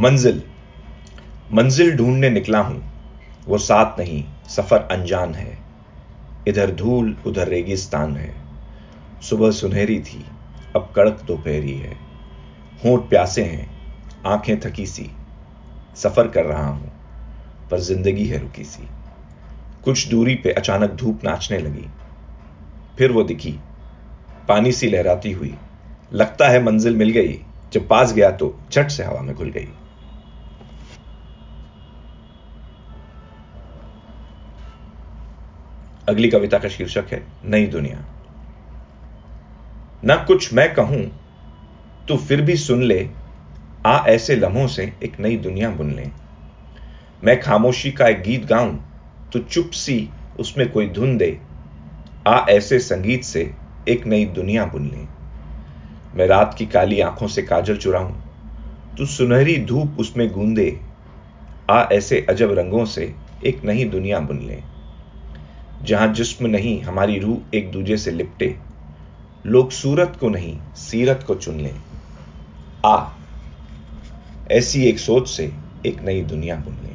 मंजिल। मंजिल ढूँढने निकला हूँ, वो साथ नहीं, सफ़र अनजान है। इधर धूल, उधर रेगिस्तान है। सुबह सुनहरी थी, अब कड़क दोपहरी है। होंठ प्यासे हैं, आँखें थकी सी। सफ़र कर रहा हूँ, पर ज़िंदगी है रुकी सी। कुछ दूरी पे अचानक धूप नाचने लगी। फिर वो दिखी। पानी सी लहराती हुई। लगता है मंजिल मिल गई। जब पास गया तो झट से हवा में घुल गई। अगली कविता का शीर्षक है, नई दुनिया। ना कुछ मैं कहूँ तो फिर भी सुन ले, आ ऐसे लम्हों से एक नई दुनिया बुन ले। मैं खामोशी का एक गीत गाऊं तो चुप सी उसमें कोई धुन दे, आ ऐसे संगीत से एक नई दुनिया बुन ले। मैं रात की काली आँखों से काजल चुराऊं, तू सुनहरी धूप उसमें गूंदे, आ ऐसे अजब रंगों से एक नई दुनिया बुन ले। जहाँ जिस्म नहीं, हमारी रूह एक दूजे से लिपटे। लोग सूरत को नहीं, सीरत को चुन लें। आ, ऐसी एक सोच से एक नई दुनिया बुन लें।